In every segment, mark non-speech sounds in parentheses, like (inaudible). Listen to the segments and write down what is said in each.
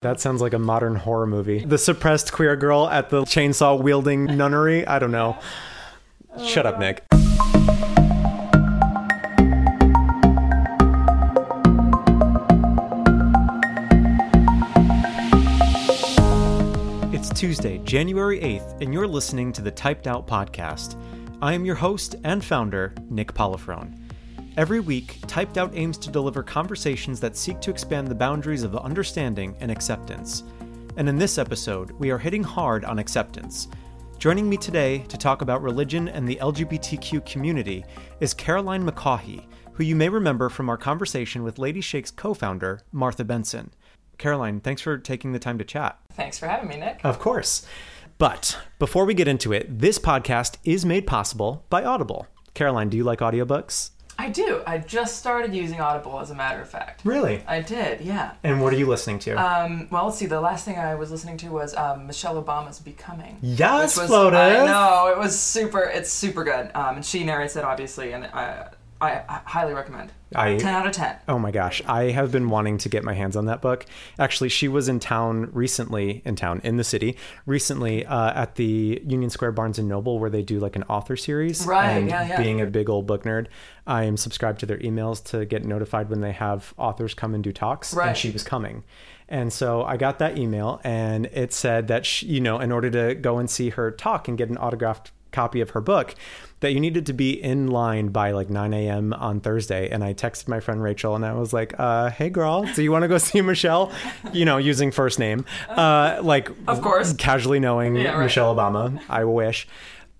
That sounds like a modern horror movie. The suppressed queer girl at the chainsaw wielding nunnery. I don't know. Shut up, Nick. It's Tuesday, January 8th, and you're listening to the Typed Out Podcast. I am your host and founder, Nick Polifrone. Every week, Typed Out aims to deliver conversations that seek to expand the boundaries of understanding and acceptance. And in this episode, we are hitting hard on acceptance. Joining me today to talk about religion and the LGBTQ community is Caroline McCaughey, who you may remember from our conversation with Lady Shake's co founder, Martha Benson. Caroline, thanks for taking the time to chat. Thanks for having me, Nick. Of course. But before we get into it, this podcast is made possible by Audible. Caroline, do you like audiobooks? I do. I just started using Audible, as a matter of fact. Really? I did, yeah. And what are you listening to? Um, well, let's see. The last thing I was listening to was um, Michelle Obama's "Becoming." yes, was, FLOTUS. I know it was super. It's super good. Um, and she narrates it, obviously, and I, I, I highly recommend. I- ten out of ten. Oh my gosh, I have been wanting to get my hands on that book. Actually, she was in town recently, in town, in the city, recently uh, at the Union Square Barnes and Noble where they do like an author series. Right, And yeah, yeah. being a big old book nerd, I am subscribed to their emails to get notified when they have authors come and do talks. And Right. she was coming. And so I got that email and it said that, she, you know, in order to go and see her talk and get an autographed copy of her book, that you needed to be in line by like 9 a.m. on Thursday. And I texted my friend Rachel and I was like, uh, hey girl, do you want to go (laughs) see Michelle? You know, using first name. Uh, like, Of course. casually knowing Yeah, right. Michelle Obama. I wish.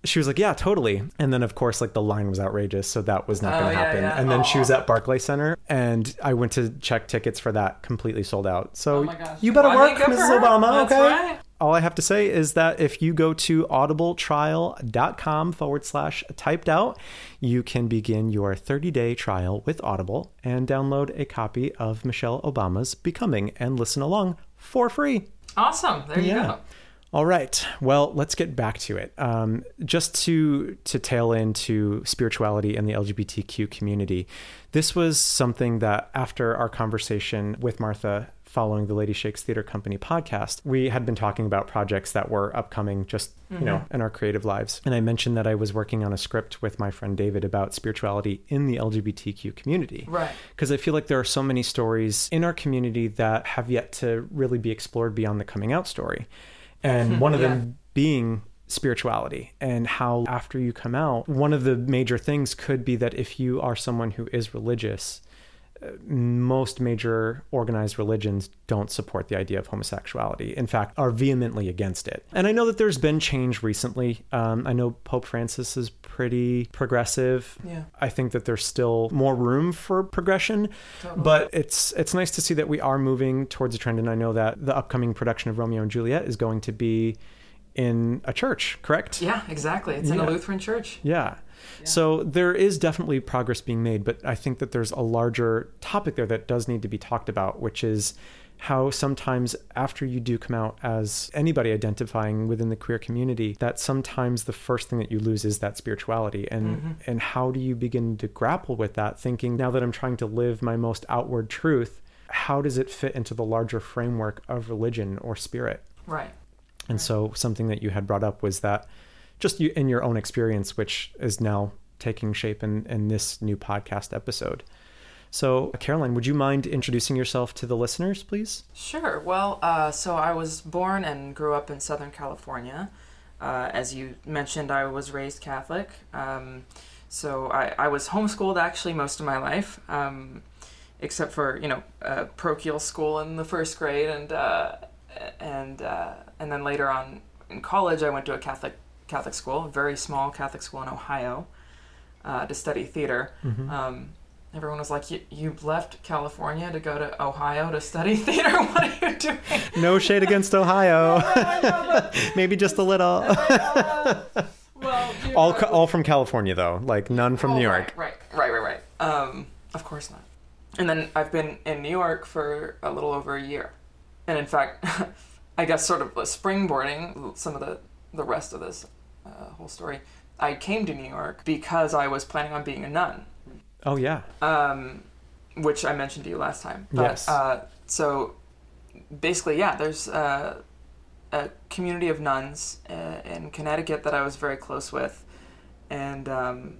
She was like, yeah, totally. And then, of course, like the line was outrageous. So that was not Oh, going to yeah, happen. yeah. And then she oh. was at Barclay Center and I went to check tickets for that completely sold out. So Oh you better Well, work, mean, good for Mrs. Obama. That's okay. right. All I have to say is that if you go to audibletrial.com forward slash typed out, you can begin your 30 day trial with Audible and download a copy of Michelle Obama's Becoming and listen along for free. Awesome. There you Yeah. go. All right. Well, let's get back to it. Um, just to to tail into spirituality and the LGBTQ community, this was something that after our conversation with Martha following the Lady Shakes Theater Company podcast, we had been talking about projects that were upcoming just, you know, in our creative lives. And I mentioned that I was working on a script with my friend David about spirituality in the LGBTQ community Right. because I feel like there are so many stories in our community that have yet to really be explored beyond the coming out story. And hmm. one of them being spirituality and how after you come out, one of the major things could be that if you are someone who is religious, most major organized religions don't support the idea of homosexuality. In fact, are vehemently against it. And I know that there's been change recently. Um, I know Pope Francis is pretty progressive. Yeah. I think that there's still more room for progression, Totally. but it's it's nice to see that we are moving towards a trend. And I know that the upcoming production of Romeo and Juliet is going to be in a church, correct? Yeah, exactly. It's in Yeah. a Lutheran church. Yeah. So there is definitely progress being made, but I think that there's a larger topic there that does need to be talked about, which is how sometimes after you do come out as anybody identifying within the queer community, that sometimes the first thing that you lose is that spirituality. And mm-hmm. and how do you begin to grapple with that, thinking now that I'm trying to live my most outward truth, how does it fit into the larger framework of religion or spirit? Right. And so something that you had brought up was that just you, in your own experience, which is now taking shape in, in this new podcast episode. So, Caroline, would you mind introducing yourself to the listeners, please? Sure. Well, uh, so I was born and grew up in Southern California. Uh, as you mentioned, I was raised Catholic. Um, so I, I was homeschooled actually most of my life, um, except for you know uh, parochial school in the first grade, and uh, and uh, and then later on in college, I went to a Catholic Catholic school, a very small Catholic school in Ohio, uh, to study theater. Um, everyone was like, "You left California to go to Ohio to study (laughs) theater? What are you doing?" No shade against Ohio. (laughs) (laughs) Maybe just a little. well, all, ca- all from California, though. Like none from Oh, New York. Right, right, right, right, right. Um, of course not. And then I've been in New York for a little over a year, and in fact, I guess sort of springboarding some of the the rest of this uh, whole story. I came to New York because I was planning on being a nun. Oh, yeah. um, which I mentioned to you last time. But, Yes. Uh, so basically, yeah, there's uh, a community of nuns uh, in Connecticut that I was very close with, and um,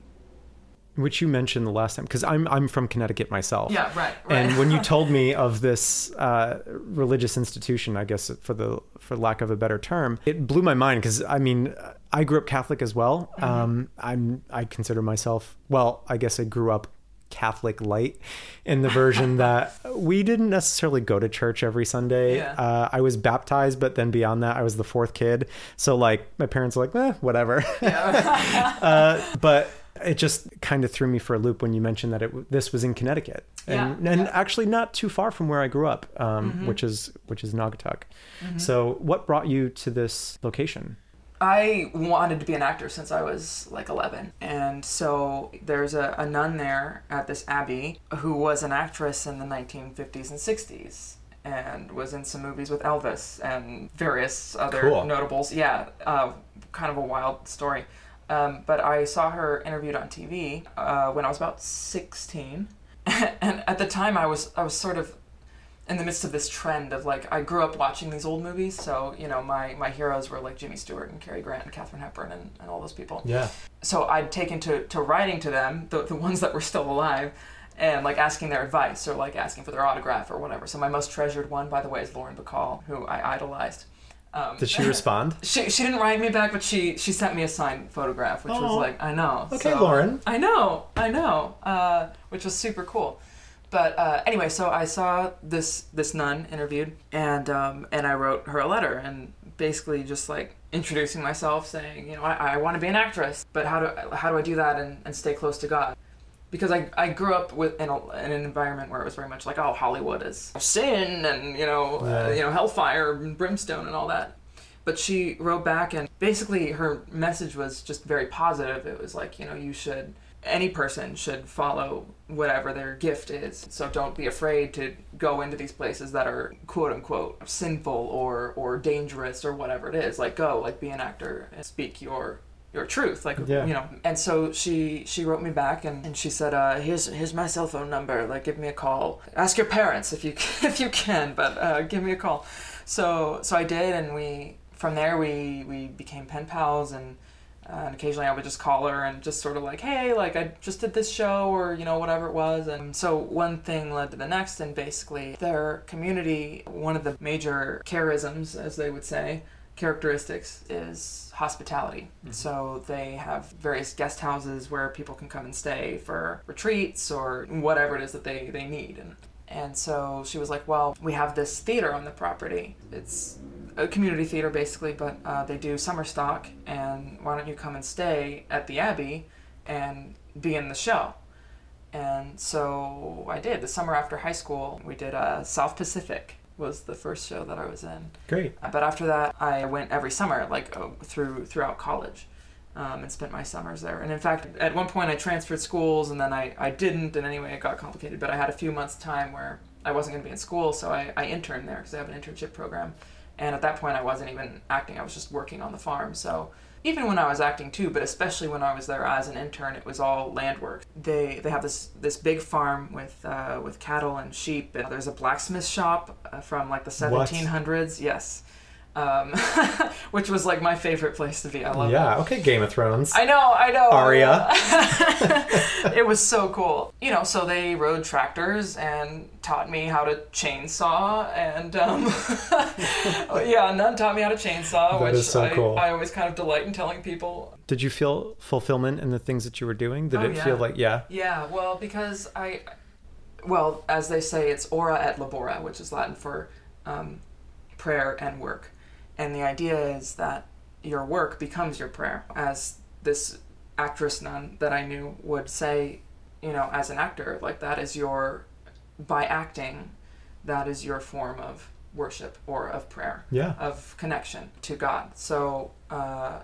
which you mentioned the last time because I'm I'm from Connecticut myself. yeah, right, right. And when you (laughs) told me of this uh, religious institution, I guess for the for lack of a better term, it blew my mind because I mean I grew up Catholic as well. Mm-hmm. Um, I'm I consider myself well. I guess I grew up Catholic light in the version (laughs) that we didn't necessarily go to church every Sunday. Yeah. Uh, I was baptized, but then beyond that, I was the fourth kid. So like my parents were like, eh, whatever. yeah. (laughs) uh, but it just kind of threw me for a loop when you mentioned that it this was in Connecticut and Yeah, and. Mm-hmm. actually not too far from where I grew up, um, which is which is Naugatuck. So what brought you to this location? I wanted to be an actor since I was like 11. And so there's a, a nun there at this abbey who was an actress in the 1950s and 60s and was in some movies with Elvis and various other Cool. notables. Yeah, uh, kind of a wild story. Um, but I saw her interviewed on TV uh, when I was about 16. (laughs) and at the time I was I was sort of in the midst of this trend of like I grew up watching these old movies, so you know my my heroes were like Jimmy Stewart and Cary Grant and Katharine Hepburn and, and all those people. Yeah. So I'd taken to to writing to them, the the ones that were still alive, and like asking their advice or like asking for their autograph or whatever. So my most treasured one, by the way, is Lauren Bacall, who I idolized. Um, Did she respond? (laughs) she, she didn't write me back, but she she sent me a signed photograph, which was like I know. Okay, So- Lauren. I know, I know, uh, which was super cool. But uh, anyway, so I saw this this nun interviewed, and um, and I wrote her a letter, and basically just like introducing myself, saying, you know, I, I want to be an actress, but how do how do I do that and, and stay close to God? Because I, I grew up with in, a, in an environment where it was very much like oh Hollywood is sin and you know uh, you know hellfire and brimstone and all that, but she wrote back and basically her message was just very positive. It was like, you know, you should any person should follow whatever their gift is. So don't be afraid to go into these places that are quote unquote sinful or or dangerous or whatever it is. Like go, like be an actor and speak your your truth like Yeah. you know and so she she wrote me back and, and she said uh here's here's my cell phone number like give me a call ask your parents if you (laughs) if you can but uh give me a call so so I did, and we from there we we became pen pals, and, uh, and occasionally I would just call her and just sort of like, hey, like I just did this show, or you know whatever it was, and so one thing led to the next, and basically their community, one of the major charisms, as they would say, characteristics is hospitality. So they have various guest houses where people can come and stay for retreats or whatever it is that they, they need. And and so she was like, Well, we have this theater on the property. It's a community theater basically, but uh, they do summer stock. And why don't you come and stay at the Abbey and be in the show? And so I did. The summer after high school, we did uh, South Pacific was the first show that I was in. Great. Uh, But after that, I went every summer, like uh, through throughout college, um, and spent my summers there. And in fact, at one point, I transferred schools, and then I, I didn't. And anyway, it got complicated. But I had a few months time where I wasn't going to be in school, so I, I interned there because I have an internship program. And at that point, I wasn't even acting; I was just working on the farm. So even when I was acting too, but especially when I was there as an intern, it was all land work. They they have this this big farm with uh, with cattle and sheep, and there's a blacksmith shop uh, from like the What? 1700s. Yes, um, (laughs) which was like my favorite place to be. I love it. Yeah. Okay. Game of Thrones. I know, I know. Arya. (laughs) (laughs) it was so cool. You know, so they rode tractors and taught me how to chainsaw, and um, yeah, nun taught me how to chainsaw, That which is so I, cool. I always kind of delight in telling people. Did you feel fulfillment in the things that you were doing? Did Oh, it yeah. feel like yeah? Yeah, well, because I, well, as they say, it's ora et labora, which is Latin for um, prayer and work. And the idea is that your work becomes your prayer. As this actress nun that I knew would say, you know, as an actor, like that is your, by acting, that is your form of worship or of prayer Yeah. of connection to God. So, uh,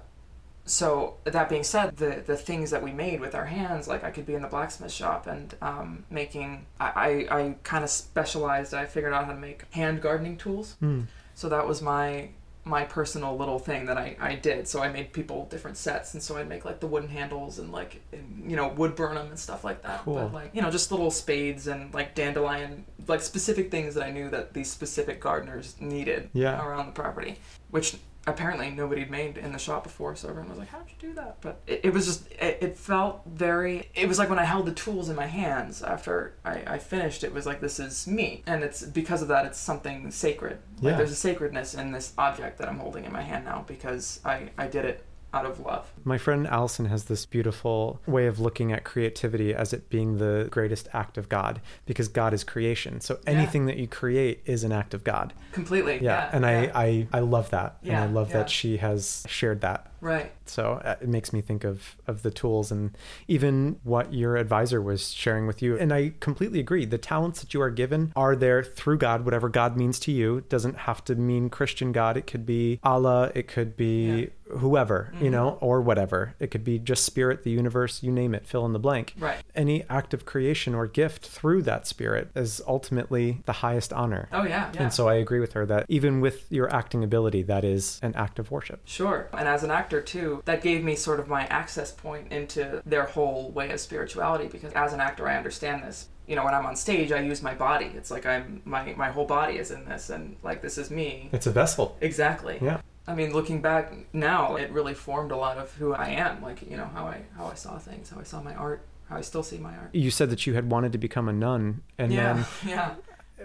so that being said, the the things that we made with our hands, like I could be in the blacksmith shop and um, making. I I, I kind of specialized. I figured out how to make hand gardening tools. Hmm. So that was my my personal little thing that I, I did. So I made people different sets, and so I'd make like the wooden handles and like and, you know wood burn them and stuff like that. Cool. But like you know just little spades and like dandelion like specific things that I knew that these specific gardeners needed Yeah. around the property, which apparently nobody had made in the shop before. So everyone was like, "How'd you do that?" But it, it was just it, it felt very. It was like when I held the tools in my hands after I, I finished. It was like this is me, and it's because of that. It's something sacred. Like Yeah. there's a sacredness in this object that I'm holding in my hand now because I I did it out of love. My friend Allison has this beautiful way of looking at creativity as it being the greatest act of God because God is creation. So Yeah. anything that you create is an act of God. Completely. Yeah. Yeah. and yeah. I, I, I love that. and I love yeah. that she has shared that. Right. So uh, it makes me think of, of the tools and even what your advisor was sharing with you. And I completely agree. The talents that you are given are there through God, whatever God means to you. It doesn't have to mean Christian God. It could be Allah. It could be whoever, you Mhm. know, or whatever. It could be just spirit, the universe, you name it, fill in the blank. Right. Any act of creation or gift through that spirit is ultimately the highest honor. Oh yeah. Yeah. And so I agree with her that even with your acting ability, that is an act of worship. Sure. And as an actor, too, that gave me sort of my access point into their whole way of spirituality because as an actor, I understand this. You know, when I'm on stage, I use my body. It's like I'm my my whole body is in this, and like this is me. It's a vessel. Exactly. Yeah. I mean, looking back now, it really formed a lot of who I am. Like you know how I how I saw things, how I saw my art, how I still see my art. You said that you had wanted to become a nun, and yeah. (laughs) Yeah.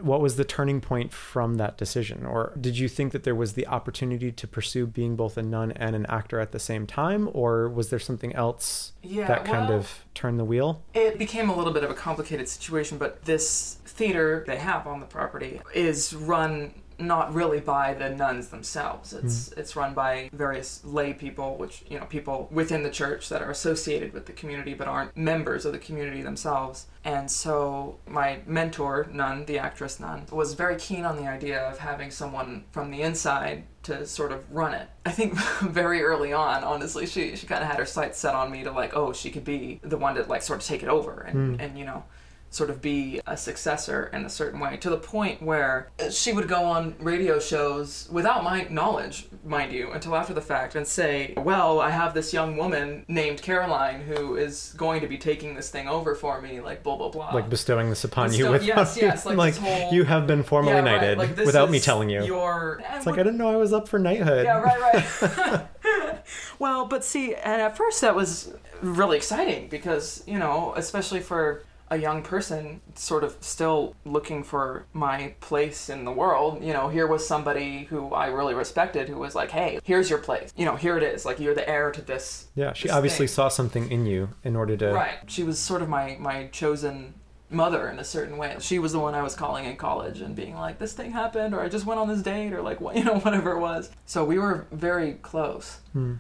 What was the turning point from that decision? Or did you think that there was the opportunity to pursue being both a nun and an actor at the same time? Or was there something else Yeah. that kind of turned the wheel? It became a little bit of a complicated situation, but this theater they have on the property is run not really by the nuns themselves. It's hmm. it's run by various lay people, which you know people within the church that are associated with the community but aren't members of the community themselves. And so my mentor, nun, the actress nun, was very keen on the idea of having someone from the inside to sort of run it. I think (laughs) very early on, honestly, she she kind of had her sights set on me to like, oh, she could be the one to like sort of take it over and hmm. and you know sort of be a successor in a certain way to the point where she would go on radio shows without my knowledge mind you until after the fact and say well i have this young woman named caroline who is going to be taking this thing over for me like blah blah blah Like bestowing this upon you without yes, (laughs) yes, like this whole- you have been formally Yeah, right, knighted like, without me telling you. your It's like I didn't know I was up for knighthood. yeah, right, right. (laughs) (laughs) well, but see, and at first that was really exciting because, you know, especially for a young person sort of still looking for my place in the world, you know, here was somebody who I really respected who was like, "Hey, here's your place. You know, here it is. Like you're the heir to this." Yeah, she this obviously thing." saw something in you in order to. Right. She was sort of my my chosen mother in a certain way. She was the one I was calling in college and being like, "This thing happened," or "I just went on this date," or like, what (laughs) you know, whatever it was. So we were very close. Hmm.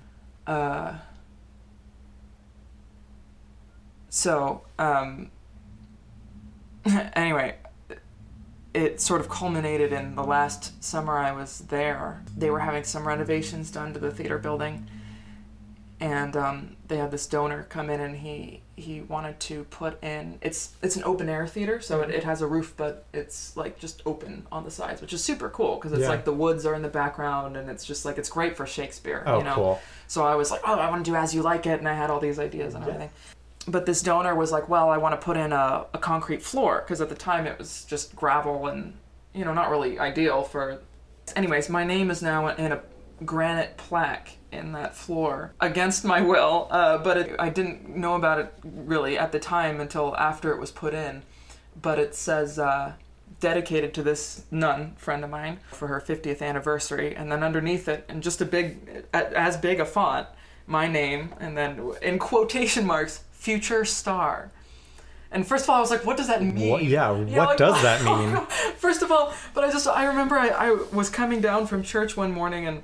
Uh, so um, (laughs) anyway, it sort of culminated in the last summer I was there. They were having some renovations done to the theater building, and um, they had this donor come in and he he wanted to put in it's it's an open air theater so it, it has a roof but it's like just open on the sides which is super cool because it's Yeah. like the woods are in the background and it's just like it's great for shakespeare Oh, you know cool. so I was like, oh, I want to do As You Like It, and I had all these ideas and Yeah. everything. But this donor was like, well, I want to put in a, a concrete floor because at the time it was just gravel and, you know, not really ideal for. Anyways, my name is now in a granite plaque in that floor against my will, uh, but it, I didn't know about it really at the time until after it was put in. But it says, uh, dedicated to this nun friend of mine for her 50th anniversary and then underneath it in just a big as big a font my name and then in quotation marks future star and first of all i was like what does that mean What, yeah, You what know, like, does (laughs) that mean? (laughs) First of all, but I just I remember I, I was coming down from church one morning and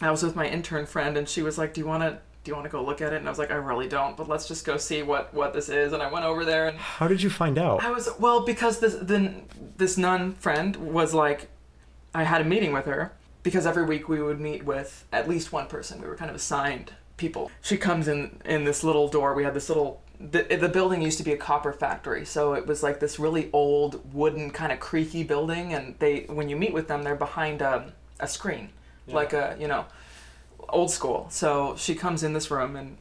I was with my intern friend and she was like, "Do you want to do you want to go look at it?" And I was like, "I really don't, but let's just go see what what this is." And I went over there and How did you find out? I was well because this the this nun friend was like, I had a meeting with her because every week we would meet with at least one person. We were kind of assigned people. She comes in in this little door. We had this little. The, the building used to be a copper factory, so it was like this really old wooden kind of creaky building. And they, when you meet with them, they're behind a, a screen, like a you know, old school. So she comes in this room and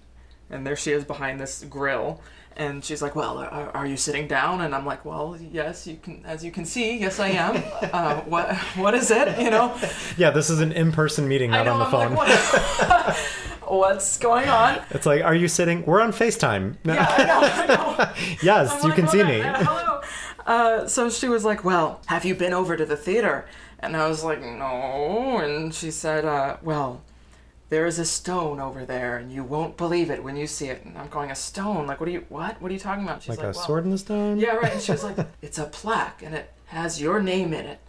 and there she is behind this grill and she's like, "Well, are, are you sitting down?" And I'm like, "Well, yes, you can, as you can see, yes, I am. (laughs) Uh, what what is it? You know?" Yeah, this is an in-person meeting, not know. on the I'm phone. like? (laughs) What's going on? It's like, are you sitting? We're on FaceTime. No. Yeah, I know. I know. (laughs) yes, I'm you like, can see "What? me. Hello. Uh, so she was like, "Well, have you been over to the theater?" And I was like, "No." And she said, uh, "Well, there is a stone over there, and you won't believe it when you see it." And I'm going, "A stone? Like, what are you? What? What are you talking about?" She's Like, like, a "Well, sword in the stone? Yeah, right. And she was like, "It's a plaque, and it has your name in it."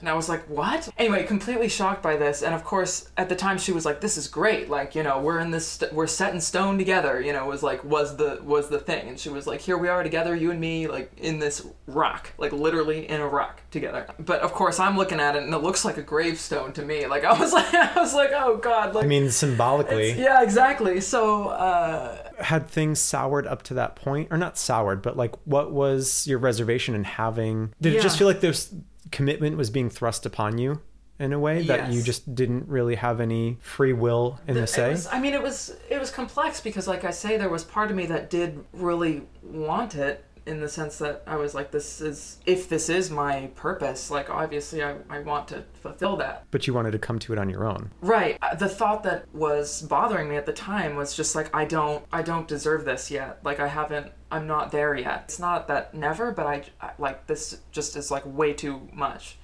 And I was like, "What?" Anyway, completely shocked by this. And of course, at the time, she was like, "This is great. Like, you know, we're in this, st- we're set in stone together." You know, was like, was the was the thing. And she was like, "Here we are together, you and me, like in this rock, like literally in a rock together." But of course, I'm looking at it, and it looks like a gravestone to me. Like I was (laughs) like, I was like, "Oh God!" Like, I mean, symbolically, yeah, exactly. So. uh had things soured up to that point, or not soured, but like, what was your reservation in having? Did it just feel like this commitment was being thrust upon you in a way that you just didn't really have any free will in the, The- say? Was, I mean, it was it was complex because, like I say, there was part of me that did really want it in the sense that I was like, this is if this is my purpose, like obviously I, I want to fulfill that. but you wanted to come to it on your own. Right. Uh, The thought that was bothering me at the time was just like I don't I don't deserve this yet. Like I haven't I'm not there yet. It's not that never, but I, I like this just is like way too much.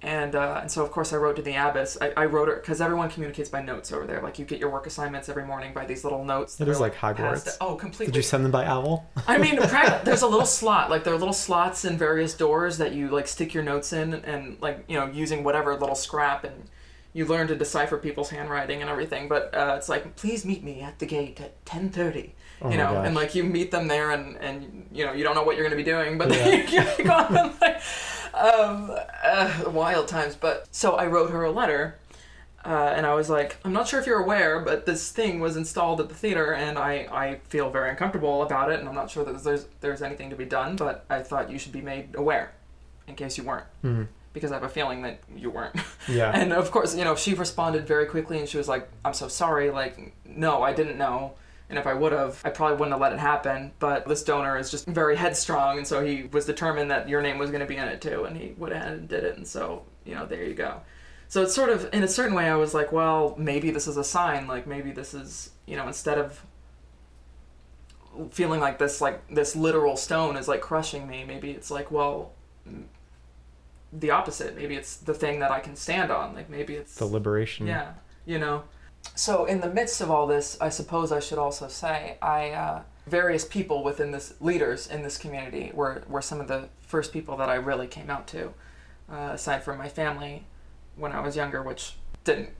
And uh, and so of course I wrote to the abbess. I, I wrote her because everyone communicates by notes over there. Like you get your work assignments every morning by these little notes. that It is like Hogwarts. Oh, completely. Did you send them by owl? I mean, (laughs) there's a little slot. Like there are little slots in various doors that you like stick your notes in, and like you know using whatever little scrap, and you learn to decipher people's handwriting and everything. But uh, it's like, please meet me at the gate at ten thirty. Oh you know, gosh. and like you meet them there, and and you know you don't know what you're going to be doing, but Yeah. you (laughs) go on and, like um, uh, wild times. But so I wrote her a letter. Uh, and I was like, I'm not sure if you're aware, but this thing was installed at the theater, and I, I feel very uncomfortable about it, and I'm not sure that there's there's anything to be done, but I thought you should be made aware, in case you weren't, Mhm. because I have a feeling that you weren't. Yeah. (laughs) And of course, you know, she responded very quickly, and she was like, I'm so sorry, like, no, I didn't know. And if I would have, I probably wouldn't have let it happen. But this donor is just very headstrong, and so he was determined that your name was going to be in it too, and he went ahead and did it. And so, you know, there you go. So it's sort of, in a certain way, I was like, well, maybe this is a sign. Like maybe this is, you know, instead of feeling like this, like this literal stone is like crushing me. Maybe it's like, well, the opposite. Maybe it's the thing that I can stand on. Like maybe it's the liberation. yeah, you know. So in the midst of all this, I suppose I should also say I uh, various people within this leaders in this community were were some of the first people that I really came out to, uh, aside from my family when I was younger, which didn't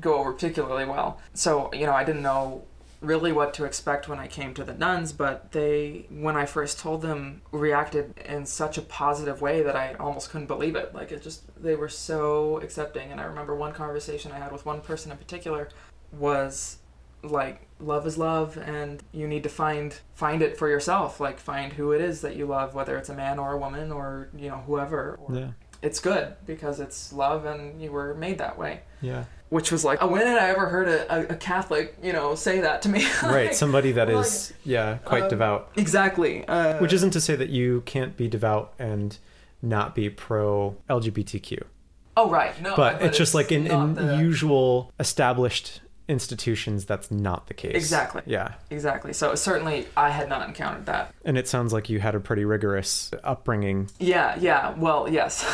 go over particularly well. So you know I didn't know really what to expect when I came to the nuns, but they, when I first told them, reacted in such a positive way that I almost couldn't believe it. Like it just, they were so accepting. And I remember one conversation I had with one person in particular was like love is love and you need to find find it for yourself like find who it is that you love whether it's a man or a woman or you know whoever or Yeah. it's good because it's love and you were made that way Yeah. which was like when had i ever heard a, a, catholic you know say that to me (laughs) Right. Somebody that like, is, yeah, quite um, devout. exactly uh, Which isn't to say that you can't be devout and not be pro LGBTQ. oh right no but, it's just like in, in the- usual established institutions that's not the case Exactly. yeah exactly so certainly i had not encountered that and it sounds like you had a pretty rigorous upbringing Yeah, yeah. Well, yes.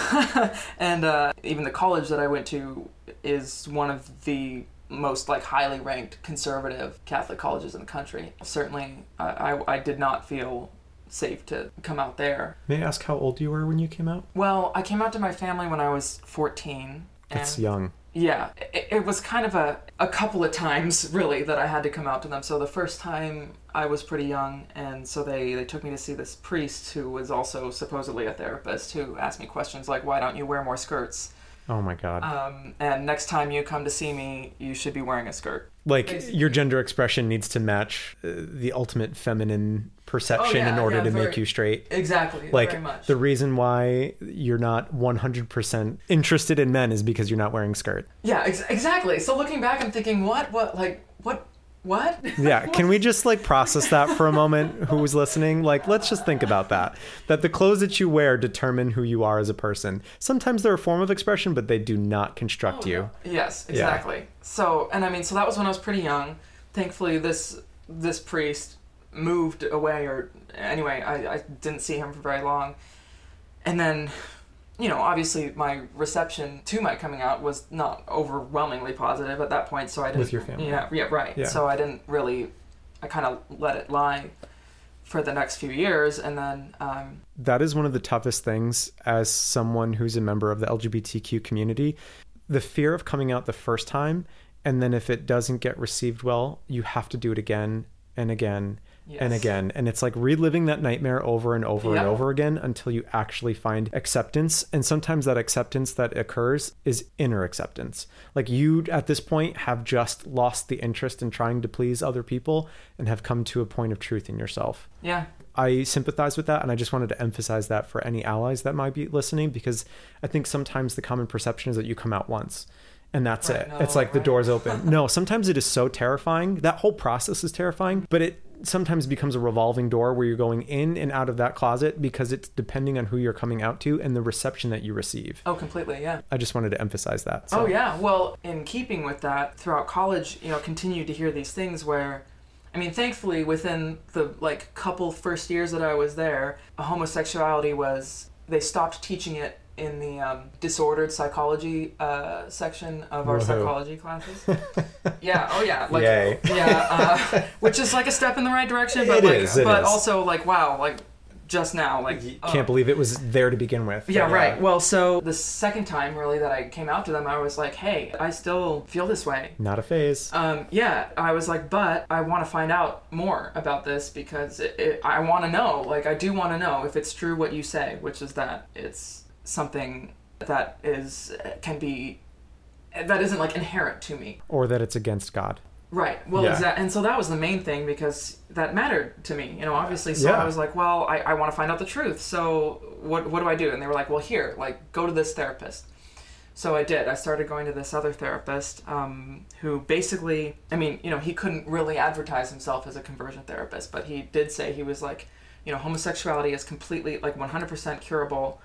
(laughs) and uh, even the college that I went to is one of the most like highly ranked conservative Catholic colleges in the country. Certainly, I, I, I did not feel safe to come out there. may i ask how old you were when you came out Well, I came out to my family when I was 14. that's young yeah, it, it was kind of a, a couple of times really that I had to come out to them. So the first time I was pretty young, and so they, they took me to see this priest who was also supposedly a therapist who asked me questions like, why don't you wear more skirts? Oh my god Um, and next time you come to see me, you should be wearing a skirt. like basically- your gender expression needs to match uh, the ultimate feminine perception Oh, yeah, in order yeah, to very- make you straight Exactly, like very much. the reason why you're not 100% interested in men is because you're not wearing skirt Yeah, ex- exactly. So looking back, I'm thinking, what, what, like, what, what? (laughs) Yeah, can we just like process that for a moment who was listening? Like let's just think about that. That the clothes that you wear determine who you are as a person. Sometimes they're a form of expression, but they do not construct oh, you. Yes, exactly. So, and I mean, so that was when I was pretty young. Thankfully, this this priest moved away, or anyway, I, I didn't see him for very long. And then, you know, obviously, my reception to my coming out was not overwhelmingly positive at that point. So I didn't. With your family. Yeah, yeah, right. Yeah. So I didn't really. I kind of let it lie for the next few years, and then. Um, that is one of the toughest things as someone who's a member of the LGBTQ community. The fear of coming out the first time, and then if it doesn't get received well, you have to do it again and again and again. And it's like reliving that nightmare over and over and over again until you actually find acceptance. And sometimes that acceptance that occurs is inner acceptance. Like you at this point have just lost the interest in trying to please other people and have come to a point of truth in yourself. yeah. I sympathize with that, and I just wanted to emphasize that for any allies that might be listening, because I think sometimes the common perception is that you come out once, and that's Right, it. no, it's like the door's open. (laughs) no, sometimes it is so terrifying. That whole process is terrifying, but it sometimes becomes a revolving door where you're going in and out of that closet because it's depending on who you're coming out to and the reception that you receive. Oh, completely. Yeah. I just wanted to emphasize that. So. Oh yeah. Well, in keeping with that, throughout college, you know, continued to hear these things where, I mean, thankfully, within the like couple first years that I was there, homosexuality was they stopped teaching it in the um, disordered psychology uh, section of our Whoa. psychology classes. (laughs) yeah. Oh yeah. Like, Yay. Yeah. Uh, which is like a step in the right direction, but It like, is, but is. also like wow, like just now, like You oh. can't believe it was there to begin with. Yeah, right. Well, so the second time really that I came out to them, I was like, hey, I still feel this way. Not a phase. Um, yeah, I was like, but I want to find out more about this because it, it, I want to know. Like, I do want to know if it's true what you say, which is that it's something that is can be that isn't like inherent to me. or that it's against God. Right. Well, Yeah. exactly. And so that was the main thing because that mattered to me, you know, obviously. So Yeah. I was like, well, I, I want to find out the truth. So what, what do I do? And they were like, well, here, like, go to this therapist. So I did. I started going to this other therapist um, who basically, I mean, you know, he couldn't really advertise himself as a conversion therapist, but he did say he was like, you know, homosexuality is completely, like, 100% curable.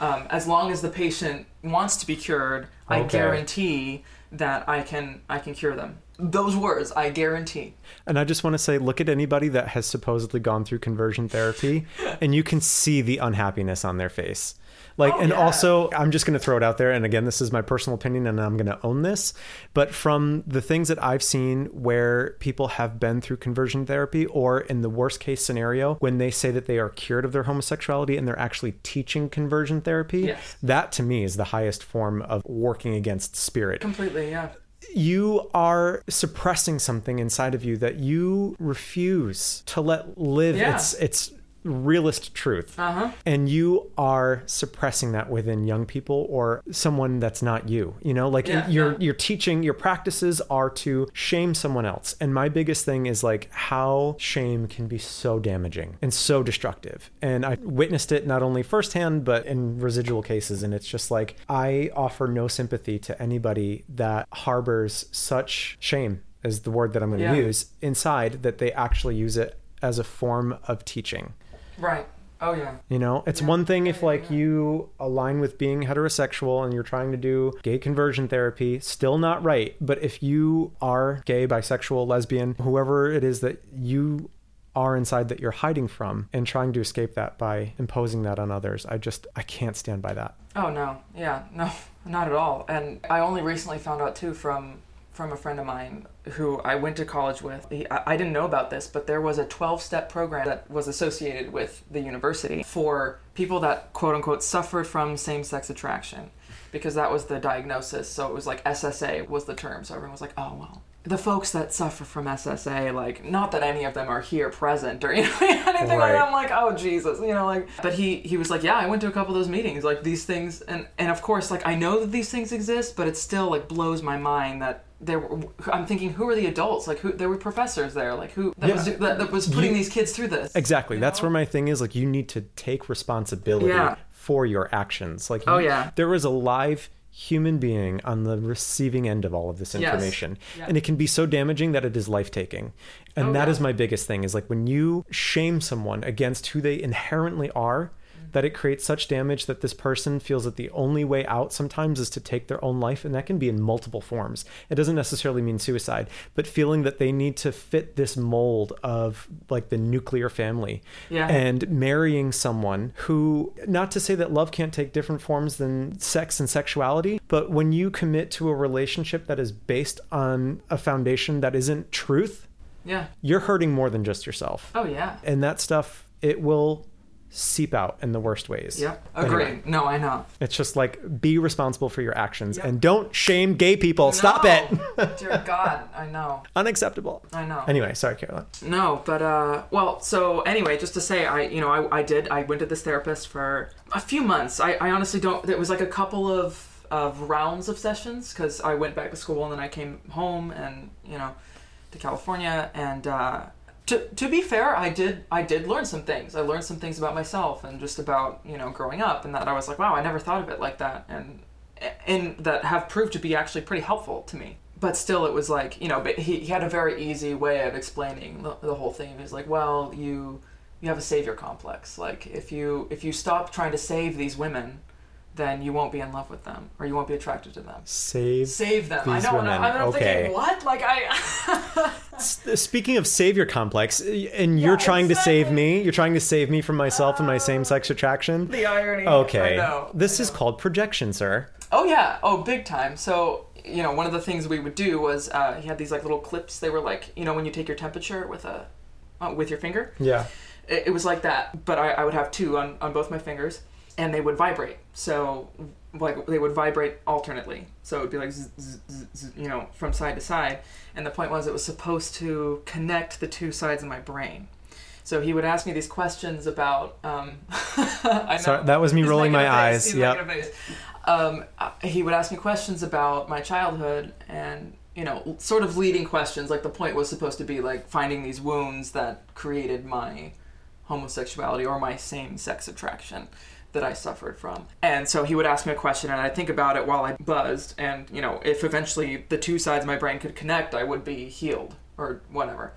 Um, as long as the patient wants to be cured, I guarantee that I can I can cure them. Those words, I guarantee. And I just want to say, look at anybody that has supposedly gone through conversion therapy, (laughs) and you can see the unhappiness on their face. Like, Oh, and yeah. also, I'm just going to throw it out there. And again, this is my personal opinion, and I'm going to own this. But from the things that I've seen where people have been through conversion therapy, or in the worst case scenario, when they say that they are cured of their homosexuality and they're actually teaching conversion therapy, Yes. that to me is the highest form of working against spirit Completely, yeah. you are suppressing something inside of you that you refuse to let live Yeah. its its realist truth Uh huh. and you are suppressing that within young people or someone that's not you you know like Yeah, your yeah. your teaching your practices are to shame someone else and my biggest thing is like how shame can be so damaging and so destructive and i witnessed it not only firsthand but in residual cases and it's just like i offer no sympathy to anybody that harbors such shame is the word that i'm going to Yeah. use inside that they actually use it as a form of teaching Right. Oh yeah. you know, it's Yeah. one thing if like yeah. you align with being heterosexual and you're trying to do gay conversion therapy, still not right. But if you are gay, bisexual, lesbian, whoever it is that you are inside that you're hiding from and trying to escape that by imposing that on others, I just I can't stand by that. Oh no. Yeah. No. (laughs) Not at all. And I only recently found out too from from a friend of mine who I went to college with. He, I, I didn't know about this, but there was a 12 step program that was associated with the university for people that quote unquote suffered from same sex attraction because that was the diagnosis. So it was like SSA was the term. So everyone was like, oh, well. The folks that suffer from SSA, like, not that any of them are here present or (laughs) you know, (laughs) anything like that. I'm like, oh Jesus, you know, like. But he he was like, yeah, I went to a couple of those meetings, like these things, and and of course, like I know that these things exist, but it still like blows my mind that there. Were, I'm thinking, who are the adults? Like, who there were professors there, like who that was that, that was putting You- these kids through this. Exactly. That's know? where my thing is like you need to take responsibility Yeah. for your actions. Like Oh, you- yeah. there was a live human being on the receiving end of all of this Yes. information Yeah. and it can be so damaging that it is life-taking and Oh, that yeah. is my biggest thing is like when you shame someone against who they inherently are. That it creates such damage that this person feels that the only way out sometimes is to take their own life and that can be in multiple forms it doesn't necessarily mean suicide but feeling that they need to fit this mold of like the nuclear family Yeah. and marrying someone who not to say that love can't take different forms than sex and sexuality but when you commit to a relationship that is based on a foundation that isn't truth Yeah. you're hurting more than just yourself Oh yeah. and that stuff it will seep out in the worst ways Yep. Anyway, No, I know. it's just like be responsible for your actions Yep. and don't shame gay people stop it (laughs) Dear God, I know. unacceptable I know. anyway sorry caroline No, but uh, well, so anyway, just to say, I, you know, I, I did, I went to this therapist for a few months. I, I honestly don't. It was like a couple of of rounds of sessions because I went back to school and then I came home and you know, to California and. Uh, to, to be fair, I did I did learn some things. I learned some things about myself and just about you know growing up, and that I was like, wow, I never thought of it like that, and and that have proved to be actually pretty helpful to me. But still, it was like you know, but he, he had a very easy way of explaining the, the whole thing. He was like, well, you you have a savior complex. Like if you if you stop trying to save these women, then you won't be in love with them or you won't be attracted to them. save Save them. I don't. women, I'm okay. thinking, what? Like I. Speaking of savior complex, and you're Yeah, trying to save me, you're trying to save me from myself and my same-sex attraction. the irony. Okay, I know. this I is called projection, sir. Oh yeah, oh big time. So you know, one of the things we would do was uh, he had these like little clips. They were like you know when you take your temperature with a uh, with your finger. Yeah. It, it was like that, but I, I would have two on on both my fingers, and they would vibrate. So like they would vibrate alternately. So it would be like zzz, zzz, zzz, you know from side to side. And the point was it was supposed to connect the two sides of my brain. So he would ask me these questions about. Um, (laughs) I know. Sorry, that was me rolling my eyes. He's Yep. making a face. Um, uh, he would ask me questions about my childhood and you know sort of leading questions like the point was supposed to be like finding these wounds that created my homosexuality or my same-sex attraction that I suffered from. And so he would ask me a question and I'd think about it while I buzzed and you know if eventually the two sides of my brain could connect I would be healed or whatever.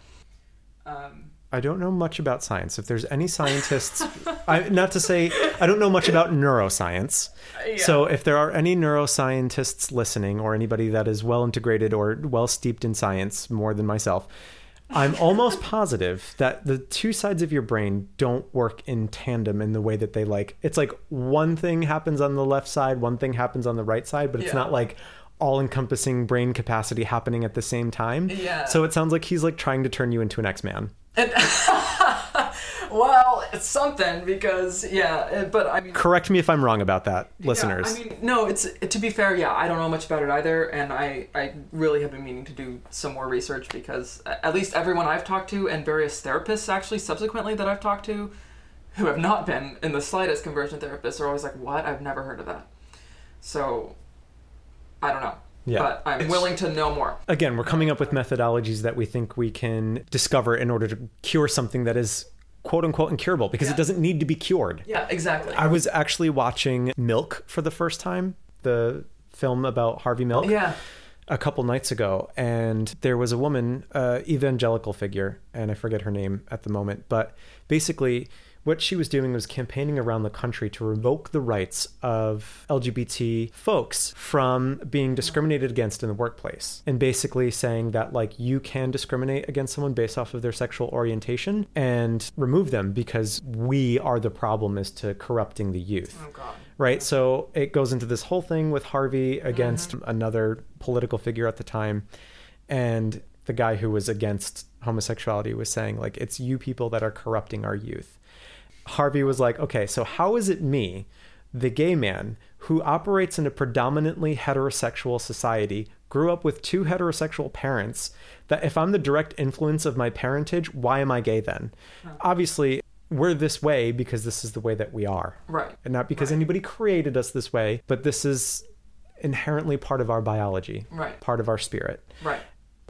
Um, I don't know much about science. If there's any scientists, I, not to say I don't know much about neuroscience. yeah. So if there are any neuroscientists listening, or anybody that is well integrated or well steeped in science more than myself, I'm almost positive that the two sides of your brain don't work in tandem in the way that they like. It's like one thing happens on the left side, one thing happens on the right side, but it's Yeah. not like all encompassing brain capacity happening at the same time. Yeah. So it sounds like he's like trying to turn you into an X-Man. And (laughs) well, it's something because yeah, eh, but I mean, Correct me if I'm wrong about that, listeners. Yeah, I mean, no, it's to be fair, yeah, I don't know much about it either, and I I really have been meaning to do some more research because at least everyone I've talked to and various therapists actually subsequently that I've talked to, who have not been in the slightest conversion therapists are always like, "What? I've never heard of that." So, I don't know. Yeah. But I'm willing to know more. Again, we're coming up with methodologies that we think we can discover in order to cure something that is quote unquote incurable because Yeah. it doesn't need to be cured. Yeah, exactly. I was actually watching Milk for the first time, the film about Harvey Milk. yeah. a couple nights ago, and there was a woman, uh, evangelical figure, and I forget her name at the moment, but basically, what she was doing was campaigning around the country to revoke the rights of LGBT folks from being discriminated against in the workplace, and basically saying that like you can discriminate against someone based off of their sexual orientation and remove them because we are the problem as to corrupting the youth Oh God. right? So it goes into this whole thing with Harvey mm-hmm. against another political figure at the time, and the guy who was against homosexuality was saying like it's you people that are corrupting our youth. Harvey was like, okay, so how is it me, the gay man who operates in a predominantly heterosexual society, grew up with two heterosexual parents, that if I'm the direct influence of my parentage, why am I gay then? Obviously, we're this way because this is the way that we are Right. and not because anybody created us this way, but this is inherently part of our biology, Right. part of our spirit. Right.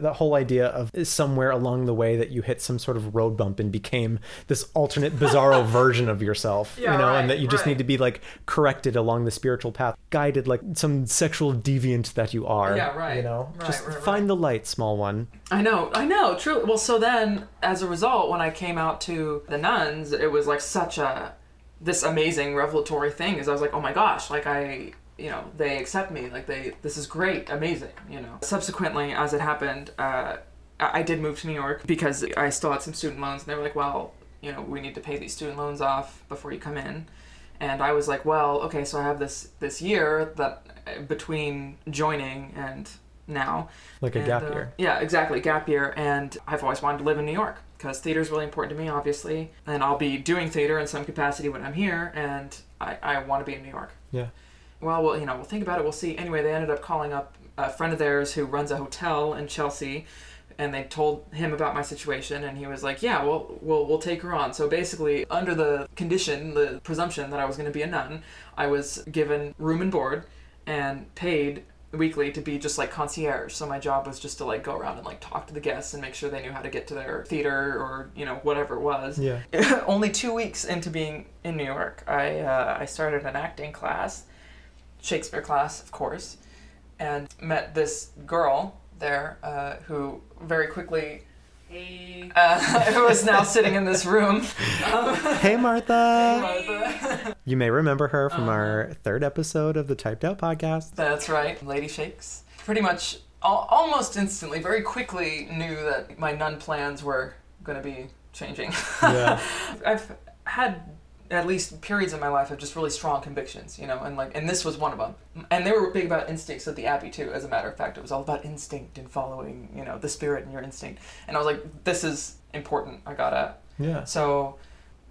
The whole idea of somewhere along the way that you hit some sort of road bump and became this alternate bizarro (laughs) version of yourself, Yeah, you know, right, and that you just right. need to be like corrected along the spiritual path, guided like some sexual deviant that you are. Yeah, right. You know, Right, just right, find the light, small one. I know, I know, truly. Well, so then, as a result, when I came out to the nuns, it was like such a this amazing revelatory thing. Is I was like, oh my gosh, like I, you know, they accept me. Like they, this is great, amazing. You know. Subsequently, as it happened, uh, I I did move to New York because I still had some student loans, and they were like, well, you know, we need to pay these student loans off before you come in. And I was like, well, okay, so I have this this year that uh, between joining and now Like a and, gap uh, year. Yeah, exactly, gap year. And I've always wanted to live in New York because theater is really important to me, obviously. And I'll be doing theater in some capacity when I'm here, and I, I want to be in New York. Yeah. Well, well, you know, we'll think about it. We'll see. Anyway, they ended up calling up a friend of theirs who runs a hotel in Chelsea, and they told him about my situation, and he was like, "Yeah, well, we'll we'll take her on." So basically, under the condition, the presumption that I was going to be a nun, I was given room and board, and paid weekly to be just like concierge. So my job was just to like go around and like talk to the guests and make sure they knew how to get to their theater or you know whatever it was. Yeah. (laughs) Only two weeks into being in New York, I uh, I started an acting class, Shakespeare class, of course, and met this girl there uh, who very quickly. Uh, who (laughs) was now sitting in this room. Um, Hey, Martha. Hey, Martha. You may remember her from Uh-huh. our third episode of the Typed Out podcast. That's right, Lady Shakes. Pretty much al- almost instantly, very quickly knew that my nun plans were going to be changing. Yeah. (laughs) I've had at least periods in my life of just really strong convictions, you know, and like, and this was one of them. And they were big about instincts at the Abbey too. As a matter of fact, it was all about instinct and following, you know, the spirit and your instinct. And I was like, this is important. I gotta Yeah. so,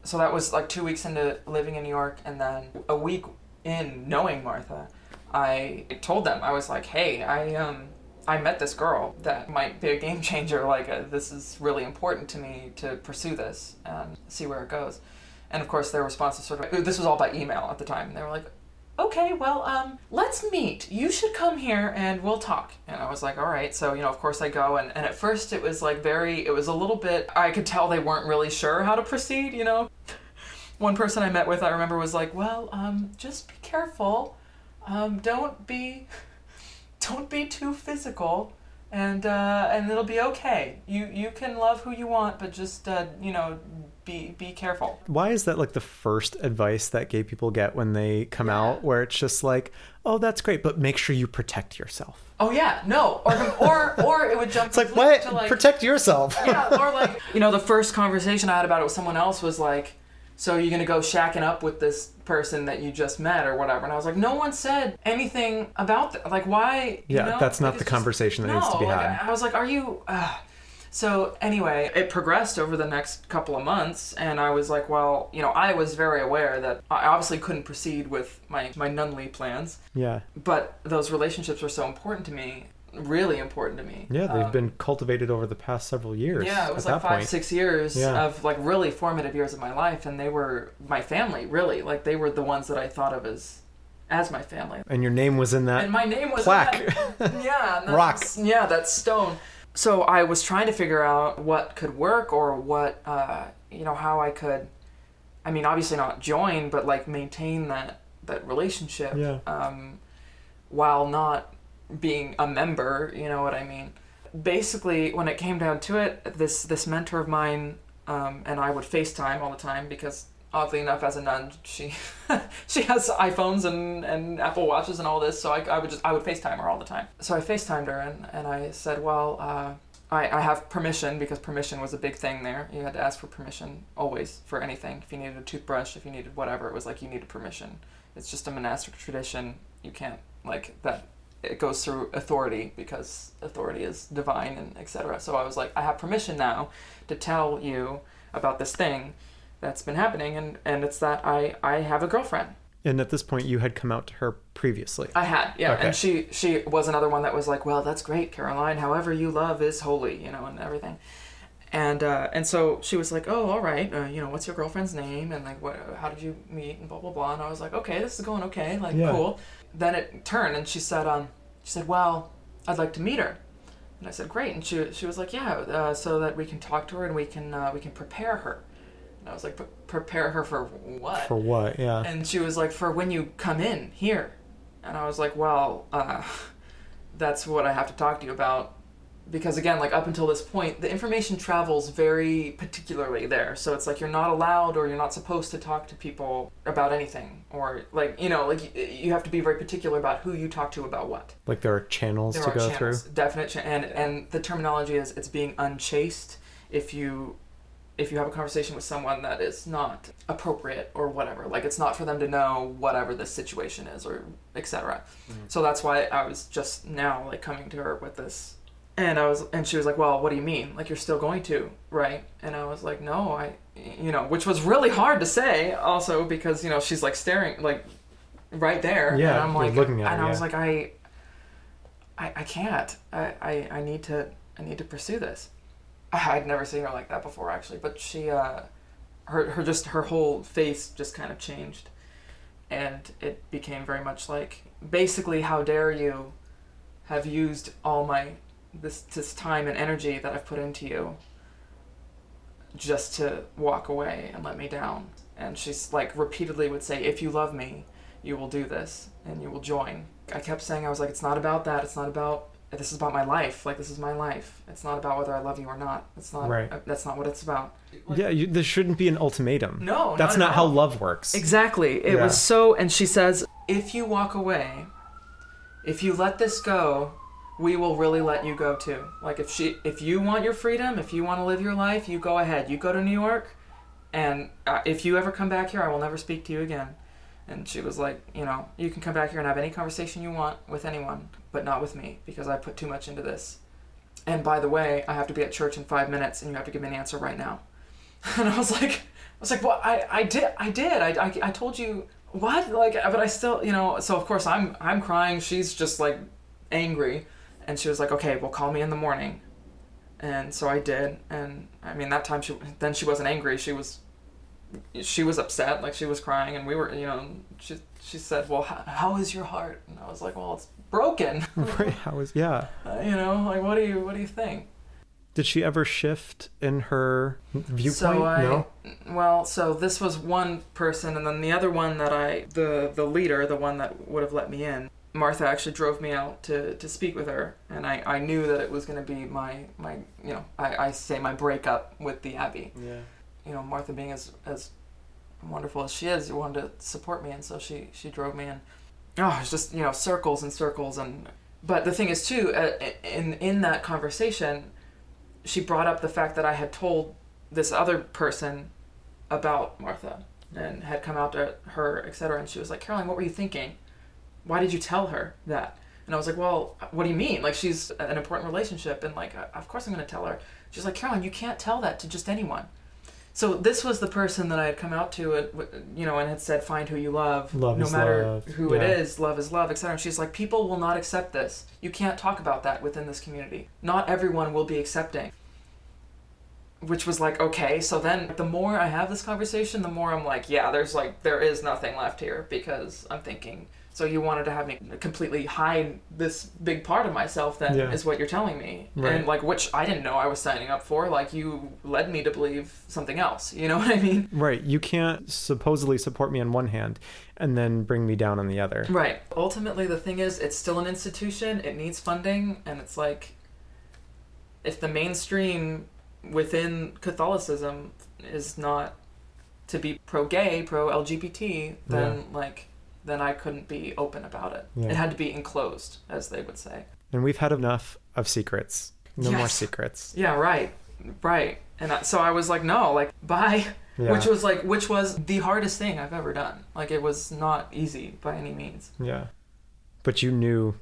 so that was like two weeks into living in New York, and then a week in knowing Martha, I told them I was like, "Hey, I um, I met this girl that might be a game changer. Like, uh, this is really important to me to pursue this and see where it goes." And of course, their response was sort of this was all by email at the time. And they were like, okay, well, um, let's meet. You should come here and we'll talk. And I was like, all right. So, you know, of course I go. And, and at first it was like very, it was a little bit, I could tell they weren't really sure how to proceed, you know? (laughs) One person I met with, I remember, was like, well, um, just be careful. Um, don't be, (laughs) don't be too physical. And, uh, and it'll be okay. You, you can love who you want, but just, uh, you know, be, be careful. Why is that like the first advice that gay people get when they come out, where it's just like, oh, that's great, but make sure you protect yourself? Oh yeah, no, or or or it would jump. It's like, what? To like, Protect yourself. (laughs) yeah, or like you know, the first conversation I had about it with someone else was like, "So you're gonna go shacking up with this person that you just met or whatever?" And I was like, "No one said anything about that. Like, why?" you Yeah, know? that's not Like, the conversation that needs to be like, had. I was like, "Are you?" Uh... So anyway, it progressed over the next couple of months, and I was like, "Well, you know, I was very aware that I obviously couldn't proceed with my my nunly plans." Yeah. but those relationships were so important to me really important to me Yeah, they've Um, been cultivated over the past several years. yeah it was like five point. six years Yeah. of like really formative years of my life and they were my family really like they were the ones that i thought of as as my family And your name was in that and my name was plaque. that- (laughs) yeah and that- Rock. yeah that stone so i was trying to figure out what could work or what uh, you know how i could i mean obviously not join but like maintain that that relationship Yeah. um, while not being a member you know what i mean basically when it came down to it this this mentor of mine um, and i would facetime all the time because oddly enough as a nun she (laughs) she has iphones and, and apple watches and all this so I, I would just i would facetime her all the time. So i facetimed her and, and i said well uh, I, I have permission because permission was a big thing there. You had to ask for permission always for anything. If you needed a toothbrush if you needed whatever it was like you needed permission. It's just a monastic tradition. You can't like that it goes through authority because authority is divine and etc. So I was like, I have permission now to tell you about this thing that's been happening, and and it's that I I have a girlfriend. And at this point, you had come out to her previously. I had, yeah, Okay. and she she was another one that was like, well, that's great, Caroline. However you love is holy, you know, and everything. And uh, and so she was like, oh, all right, uh, you know, what's your girlfriend's name, and like, what, how did you meet, and blah blah blah. And I was like, okay, this is going okay, like Yeah. cool. Then it turned, and she said, um, she said, well, I'd like to meet her. And I said, "Great." And she she was like, "Yeah, uh, so that we can talk to her and we can uh, we can prepare her." And I was like, "Prepare her for what?" For what? Yeah. And she was like, "For when you come in here." And I was like, "Well, uh, (laughs) that's what I have to talk to you about." Because again, like up until this point, the information travels very particularly there. So it's like you're not allowed or you're not supposed to talk to people about anything, or like you know, like you have to be very particular about who you talk to about what. Like there are channels There to are go channels, through. definite, cha- and and the terminology is it's being unchaste if you if you have a conversation with someone that is not appropriate or whatever. Like it's not for them to know whatever the situation is or etc. Mhm. So that's why I was just now like coming to her with this. And I was, and she was like, "Well, what do you mean? Like you're still going to, right?" And I was like, "No, I, you know," which was really hard to say, also because you know she's like staring, like right there, Yeah, and I'm like, looking at her, and I was yeah. like, I, I, I can't. I, I, I need to. I need to pursue this. I'd never seen her like that before, actually. But she, uh, her, her just her whole face just kind of changed, and it became very much like basically, how dare you, have used all my this this time and energy that I've put into you, just to walk away and let me down. And she's like repeatedly would say, if you love me, you will do this and you will join. I kept saying, I was like, it's not about that. It's not about, this is about my life. Like, this is my life. It's not about whether I love you or not. It's not, Right. uh, that's not what it's about. Like, yeah, you, this shouldn't be an ultimatum. No, That's at not how love works. Exactly. It Yeah. was so, and she says, if you walk away, if you let this go, we will really let you go too. Like if she, if you want your freedom, if you want to live your life, you go ahead. You go to New York, and uh, if you ever come back here, I will never speak to you again. And she was like, you know, you can come back here and have any conversation you want with anyone, but not with me because I put too much into this. And by the way, I have to be at church in five minutes, and you have to give me an answer right now. (laughs) And I was like, I was like, well, I, I did, I did, I, I, I told you what, like, but I still, you know. So of course I'm, I'm crying. She's just like angry, and she was like, okay, well, call me in the morning. And so I did, and I mean that time she, then she wasn't angry. She was, she was upset, like she was crying, and we were, you know, she, she said, well, how, how is your heart? And I was like, well, it's broken. (laughs) right? How is yeah? Uh, you know, like what do you, what do you think? Did she ever shift in her viewpoint? So I, no. well, so this was one person, and then the other one that I, the the leader, the one that would have let me in, Martha actually drove me out to, to speak with her, and I, I knew that it was going to be my my you know I, I say my breakup with the Abbey. Yeah. You know, Martha being as as wonderful as she is, wanted to support me, and so she she drove me in. Oh, it's just you know circles and circles, and but the thing is too, uh, in in that conversation, she brought up the fact that I had told this other person about Martha and had come out to her, etc. And she was like, Caroline, what were you thinking? Why did you tell her that? And I was like, well, what do you mean? Like, she's an important relationship, and like, of course I'm going to tell her. She's like, Caroline, you can't tell that to just anyone. So this was the person that I had come out to, uh, you know, and had said, "Find who you love, Love no matter love." who Yeah. it is. Love is love, etc." She's like, "People will not accept this. You can't talk about that within this community. Not everyone will be accepting." Which was like, okay. So then, the more I have this conversation, the more I'm like, yeah, there's like there is nothing left here because I'm thinking. So you wanted to have me completely hide this big part of myself, then Yeah. is what you're telling me, Right. and like which I didn't know I was signing up for. Like you led me to believe something else. You know (laughs) what I mean? Right. You can't supposedly support me on one hand and then bring me down on the other. Right. Ultimately, the thing is, it's still an institution. It needs funding, and it's like, if the mainstream within Catholicism is not to be pro-gay, pro-LGBT, then like, then I couldn't be open about it. Yeah. It had to be enclosed, as they would say. And we've had enough of secrets. No more secrets. Yeah. Right. Right. And I, so I was like, no, like, bye. Yeah. Which was like, which was the hardest thing I've ever done. Like, it was not easy by any means. yeah. But you knew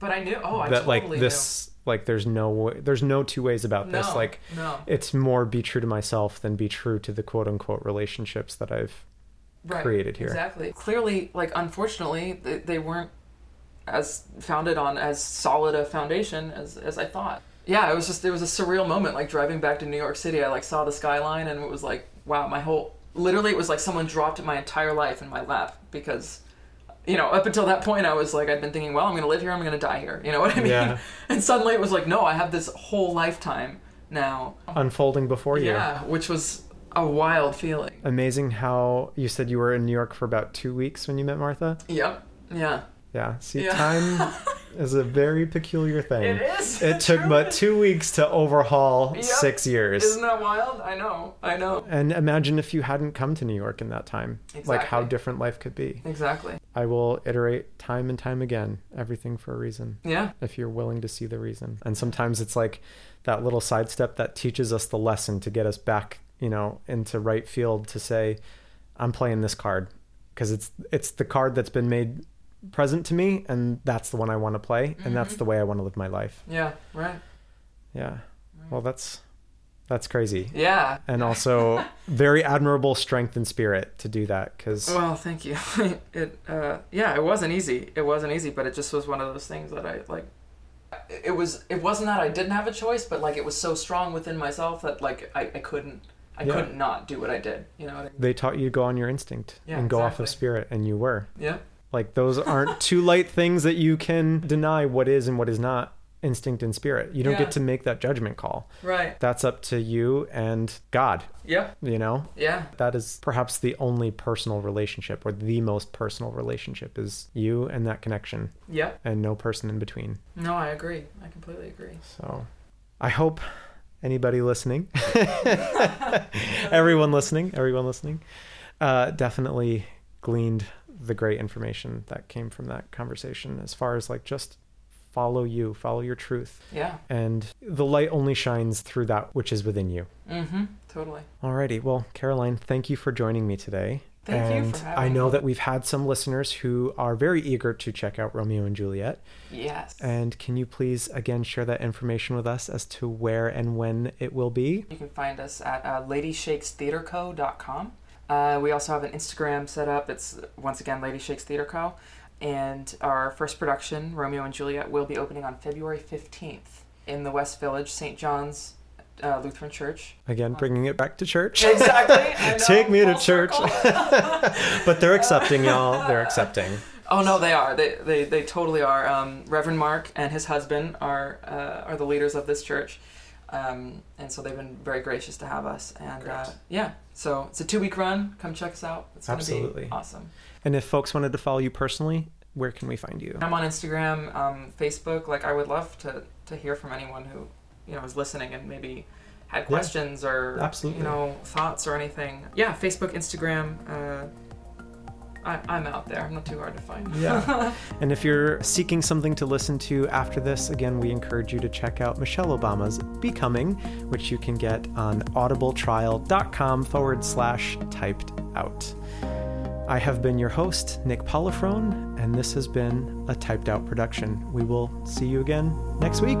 But I knew. Oh, I that totally like this like there's no way, there's no two ways about this. No, Like no. it's more be true to myself than be true to the quote unquote relationships that I've right, created here. Exactly. Clearly, like unfortunately, they, they weren't as founded on as solid a foundation as as I thought. Yeah, it was just it was a surreal moment. Like driving back to New York City, I like saw the skyline and it was like, wow, my whole literally it was like someone dropped my entire life in my lap because you know, up until that point, I was like, I'd been thinking, well, I'm going to live here, I'm going to die here. You know what I mean? Yeah. (laughs) And suddenly it was like, no, I have this whole lifetime now. Unfolding before you. Yeah, which was a wild feeling. Amazing how you said you were in New York for about two weeks when you met Martha. Yep. Yeah. Yeah. See, Yeah. time (laughs) is a very peculiar thing. It is. It took True. but two weeks to overhaul Yep. six years. Isn't that wild? I know. I know. and imagine if you hadn't come to New York in that time. Exactly. Like how different life could be. Exactly. I will iterate time and time again everything for a reason. Yeah. if you're willing to see the reason. And sometimes it's like that little sidestep that teaches us the lesson to get us back, you know, into right field to say, I'm playing this card because it's it's the card that's been made present to me and that's the one I want to play and that's Mhm. the way I want to live my life. Yeah. Right. Yeah. Well, that's that's crazy. Yeah. And also (laughs) very admirable strength and spirit to do that cuz Well, thank you. (laughs) it, uh, yeah, it wasn't easy. It wasn't easy, but it just was one of those things that I like. It was. It wasn't that I didn't have a choice, but like it was so strong within myself that like I, I couldn't. I Yeah. couldn't not do what I did. You know what I mean? they taught you to go on your instinct Yeah, and go off of spirit and you were. Yeah. Like those aren't (laughs) two light things that you can deny what is and what is not instinct and spirit. You don't Yeah. get to make that judgment call. Right. That's up to you and God, Yeah. you know? Yeah. That is perhaps the only personal relationship or the most personal relationship is you and that connection Yeah. and no person in between. No, I agree. I completely agree. So I hope anybody listening, (laughs) (laughs) everyone listening, everyone listening, uh, definitely gleaned the great information that came from that conversation as far as like just follow you, follow your truth. Yeah. And the light only shines through that which is within you. Mm-hmm. Totally. Alrighty. Well, Caroline, thank you for joining me today. Thank you and I know me. that we've had some listeners who are very eager to check out Romeo and Juliet. Yes. And can you please again share that information with us as to where and when it will be? You can find us at uh, ladyshakestheaterco.com. Uh, we also have an Instagram set up. It's once again Lady Shakes Theater Co. And our first production, Romeo and Juliet, will be opening on February 15th in the West Village, St. John's uh, Lutheran Church. Again, bringing it back to church. Exactly. (laughs) Take me to church. (laughs) but they're accepting, y'all. They're accepting. Oh no, they are. They they, they totally are. Um, Reverend Mark and his husband are uh, are the leaders of this church, um, and so they've been very gracious to have us. And uh, yeah, so it's a two week run. Come check us out. It's Absolutely. be awesome. And if folks wanted to follow you personally, where can we find you? I'm on Instagram, um, Facebook. Like I would love to to hear from anyone who you know is listening and maybe had Yeah. questions or Absolutely. you know thoughts or anything. Yeah, Facebook, Instagram. Uh, I, I'm out there. I'm not too hard to find. Yeah. (laughs) And if you're seeking something to listen to after this, again, we encourage you to check out Michelle Obama's Becoming, which you can get on audibletrial.com forward slash typed out. I have been your host, Nick Polifrone, and this has been a typed out production. We will see you again next week.